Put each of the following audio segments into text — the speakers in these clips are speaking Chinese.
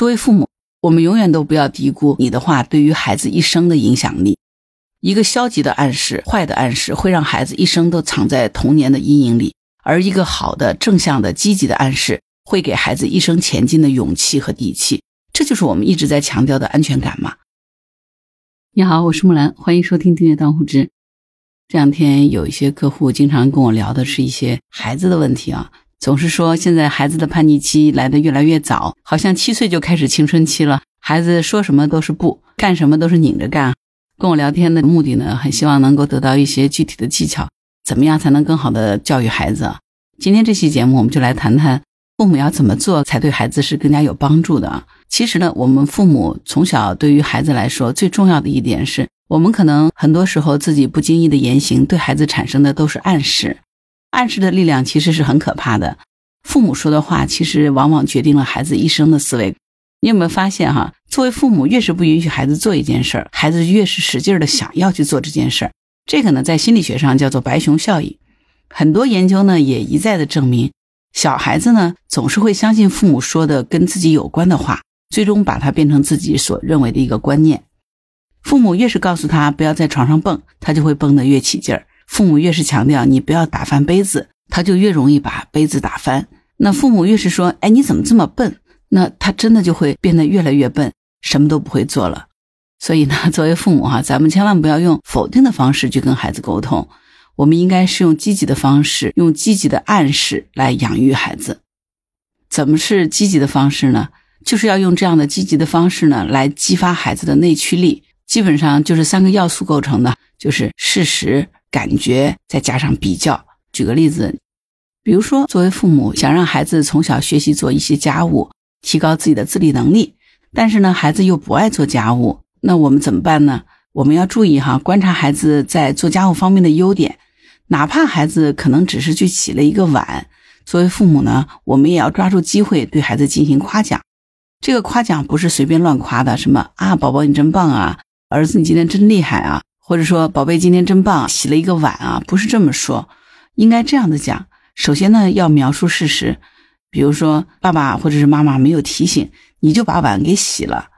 作为父母，我们永远都不要低估你的话对于孩子一生的影响力。一个消极的暗示、坏的暗示，会让孩子一生都藏在童年的阴影里；而一个好的、正向的、积极的暗示，会给孩子一生前进的勇气和底气。这就是我们一直在强调的安全感嘛。你好，我是木兰，欢迎收听《订阅当户知》。这两天有一些客户经常跟我聊的是一些孩子的问题啊，总是说现在孩子的叛逆期来得越来越早，好像七岁就开始青春期了，孩子说什么都是不，干什么都是拧着干。跟我聊天的目的呢，很希望能够得到一些具体的技巧，怎么样才能更好的教育孩子？今天这期节目，我们就来谈谈父母要怎么做才对孩子是更加有帮助的。其实呢，我们父母从小对于孩子来说，最重要的一点是我们可能很多时候自己不经意的言行，对孩子产生的都是暗示。暗示的力量其实是很可怕的。父母说的话，其实往往决定了孩子一生的思维。你有没有发现哈？作为父母，越是不允许孩子做一件事儿，孩子越是使劲的想要去做这件事儿。这个呢，在心理学上叫做白熊效应。很多研究呢，也一再的证明，小孩子呢总是会相信父母说的跟自己有关的话，最终把它变成自己所认为的一个观念。父母越是告诉他不要在床上蹦，他就会蹦得越起劲儿；父母越是强调你不要打翻杯子，他就越容易把杯子打翻。那父母越是说，哎，你怎么这么笨？那他真的就会变得越来越笨，什么都不会做了。所以呢，作为父母哈，咱们千万不要用否定的方式去跟孩子沟通，我们应该是用积极的方式，用积极的暗示来养育孩子。怎么是积极的方式呢？就是要用这样的积极的方式呢，来激发孩子的内驱力。基本上就是三个要素构成的，就是事实、感觉，再加上比较。举个例子，比如说，作为父母想让孩子从小学习做一些家务。提高自己的自理能力，但是呢，孩子又不爱做家务，那我们怎么办呢？我们要注意哈，观察孩子在做家务方面的优点，哪怕孩子可能只是去洗了一个碗，作为父母呢，我们也要抓住机会对孩子进行夸奖。这个夸奖不是随便乱夸的，什么啊，宝宝你真棒啊，儿子你今天真厉害啊，或者说宝贝今天真棒，洗了一个碗啊，不是这么说，应该这样的讲。首先呢，要描述事实。比如说，爸爸或者是妈妈没有提醒，你就把碗给洗了。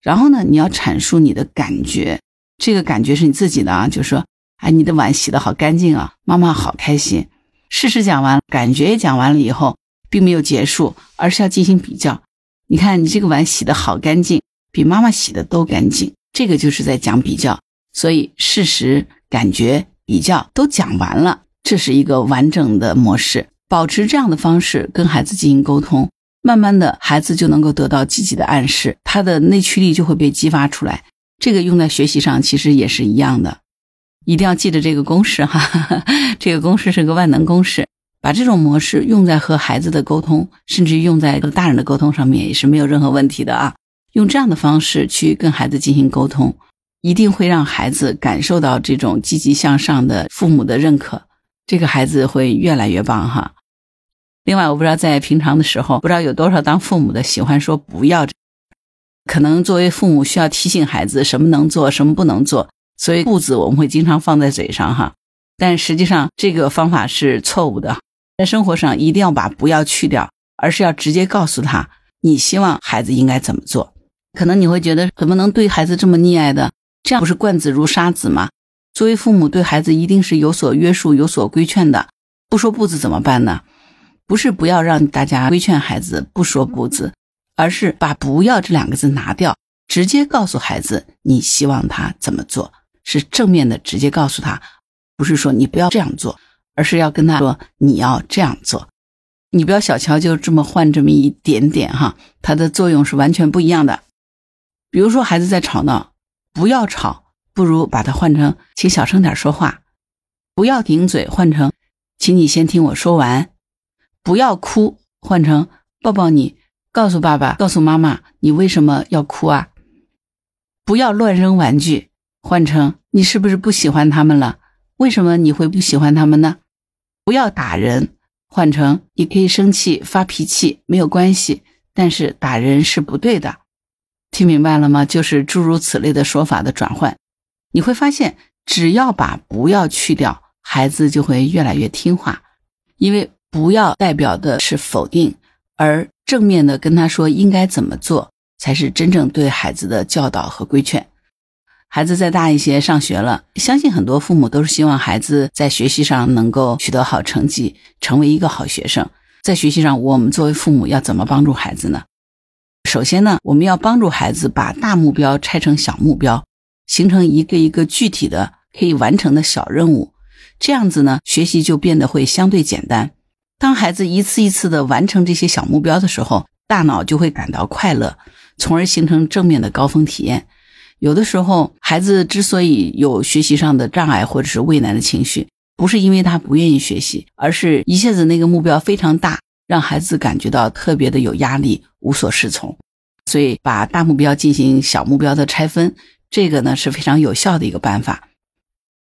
然后呢，你要阐述你的感觉，这个感觉是你自己的啊，就说，哎，你的碗洗的好干净啊，妈妈好开心。事实讲完，感觉也讲完了以后，并没有结束，而是要进行比较。你看，你这个碗洗的好干净，比妈妈洗的都干净，这个就是在讲比较。所以，事实、感觉、比较都讲完了，这是一个完整的模式。保持这样的方式跟孩子进行沟通，慢慢的孩子就能够得到积极的暗示，他的内驱力就会被激发出来。这个用在学习上其实也是一样的，一定要记得这个公式哈，这个公式是个万能公式，把这种模式用在和孩子的沟通，甚至用在和大人的沟通上面也是没有任何问题的啊。用这样的方式去跟孩子进行沟通，一定会让孩子感受到这种积极向上的父母的认可，这个孩子会越来越棒哈。另外，我不知道在平常的时候，不知道有多少当父母的喜欢说不要，可能作为父母需要提醒孩子什么能做，什么不能做，所以“不”字我们会经常放在嘴上哈。但实际上这个方法是错误的，在生活上一定要把“不要”去掉，而是要直接告诉他你希望孩子应该怎么做。可能你会觉得怎么能对孩子这么溺爱的？这样不是惯子如杀子吗？作为父母对孩子一定是有所约束、有所规劝的，不说“不”字怎么办呢？不是不要让大家规劝孩子不说不字，而是把“不要”这两个字拿掉，直接告诉孩子你希望他怎么做，是正面的，直接告诉他，不是说你不要这样做，而是要跟他说你要这样做。你不要小瞧就这么换这么一点点哈，它的作用是完全不一样的。比如说孩子在吵闹，不要吵，不如把它换成请小声点说话；不要顶嘴，换成请你先听我说完。不要哭，换成抱抱你，告诉爸爸，告诉妈妈，你为什么要哭啊？不要乱扔玩具，换成你是不是不喜欢他们了？为什么你会不喜欢他们呢？不要打人，换成你可以生气发脾气没有关系，但是打人是不对的。听明白了吗？就是诸如此类的说法的转换，你会发现，只要把不要去掉，孩子就会越来越听话，因为。不要代表的是否定，而正面的跟他说应该怎么做，才是真正对孩子的教导和规劝。孩子再大一些，上学了，相信很多父母都是希望孩子在学习上能够取得好成绩，成为一个好学生。在学习上，我们作为父母要怎么帮助孩子呢？首先呢，我们要帮助孩子把大目标拆成小目标，形成一个一个具体的可以完成的小任务。这样子呢，学习就变得会相对简单。当孩子一次一次的完成这些小目标的时候，大脑就会感到快乐，从而形成正面的高峰体验。有的时候，孩子之所以有学习上的障碍或者是畏难的情绪，不是因为他不愿意学习，而是一下子那个目标非常大，让孩子感觉到特别的有压力，无所适从。所以，把大目标进行小目标的拆分，这个呢是非常有效的一个办法。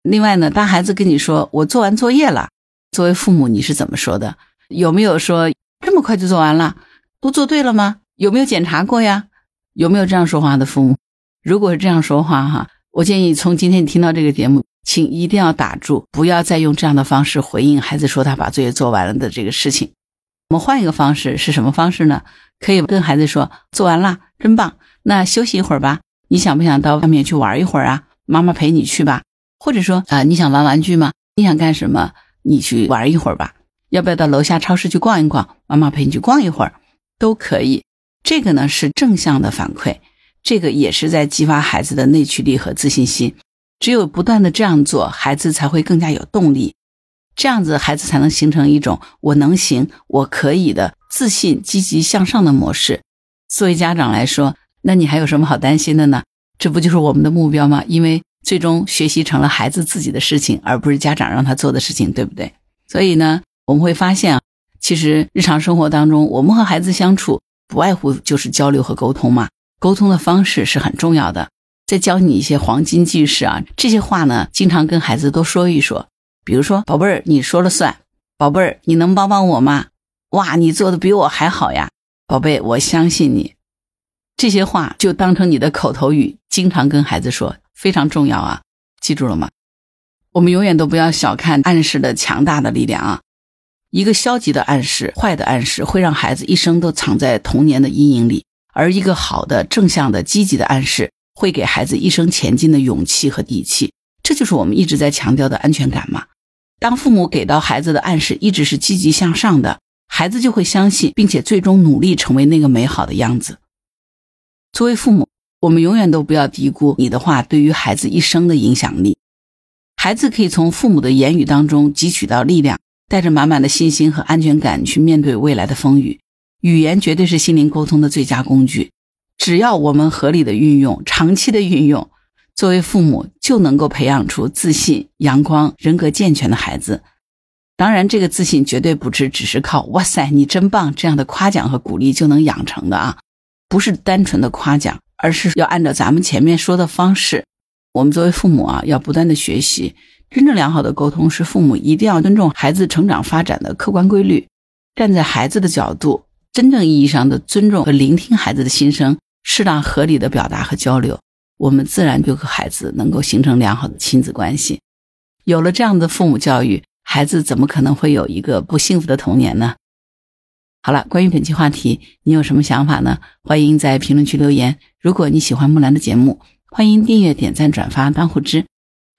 另外呢，当孩子跟你说“我做完作业了”，作为父母你是怎么说的？有没有说这么快就做完了？都做对了吗？有没有检查过呀？有没有这样说话的父母？如果是这样说话哈，我建议从今天你听到这个节目，请一定要打住，不要再用这样的方式回应孩子说他把作业做完了的这个事情。我们换一个方式，是什么方式呢？可以跟孩子说：“做完了，真棒，那休息一会儿吧。你想不想到外面去玩一会儿啊？妈妈陪你去吧。或者说啊，你想玩玩具吗？你想干什么？你去玩一会儿吧。要不要到楼下超市去逛一逛？妈妈陪你去逛一会儿，都可以。这个呢是正向的反馈。”这个也是在激发孩子的内驱力和自信心，只有不断的这样做，孩子才会更加有动力，这样子孩子才能形成一种我能行，我可以的自信、积极向上的模式。作为家长来说，那你还有什么好担心的呢？这不就是我们的目标吗？因为最终学习成了孩子自己的事情，而不是家长让他做的事情，对不对？所以呢，我们会发现啊，其实日常生活当中，我们和孩子相处不外乎就是交流和沟通嘛。沟通的方式是很重要的。再教你一些黄金句式啊，这些话呢，经常跟孩子多说一说。比如说，宝贝儿，你说了算。宝贝儿，你能帮帮我吗？哇，你做的比我还好呀。宝贝，我相信你。这些话就当成你的口头语，经常跟孩子说，非常重要啊。记住了吗？我们永远都不要小看暗示的强大的力量啊。一个消极的暗示、坏的暗示，会让孩子一生都藏在童年的阴影里。而一个好的、正向的、积极的暗示，会给孩子一生前进的勇气和底气。这就是我们一直在强调的安全感嘛。当父母给到孩子的暗示一直是积极向上的，孩子就会相信，并且最终努力成为那个美好的样子。作为父母，我们永远都不要低估你的话对于孩子一生的影响力。孩子可以从父母的言语当中汲取到力量，带着满满的信心和安全感去面对未来的风雨。语言绝对是心灵沟通的最佳工具，只要我们合理的运用、长期的运用，作为父母就能够培养出自信、阳光、人格健全的孩子。当然，这个自信绝对不是只是靠“哇塞，你真棒”这样的夸奖和鼓励就能养成的啊，不是单纯的夸奖，而是要按照咱们前面说的方式。我们作为父母啊，要不断的学习。真正良好的沟通是父母一定要尊重孩子成长发展的客观规律，站在孩子的角度。真正意义上的尊重和聆听孩子的心声，适当合理的表达和交流，我们自然就和孩子能够形成良好的亲子关系。有了这样的父母教育，孩子怎么可能会有一个不幸福的童年呢？好了，关于本期话题，你有什么想法呢？欢迎在评论区留言。如果你喜欢木兰的节目，欢迎订阅、点赞、转发、当护知。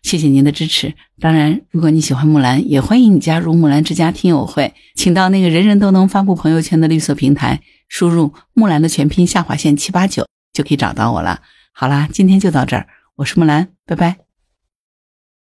谢谢您的支持。当然，如果你喜欢木兰，也欢迎你加入木兰之家听友会。请到那个人人都能发布朋友圈的绿色平台，输入木兰的全拼下划线七八九，就可以找到我了。好啦，今天就到这儿，我是木兰，拜拜。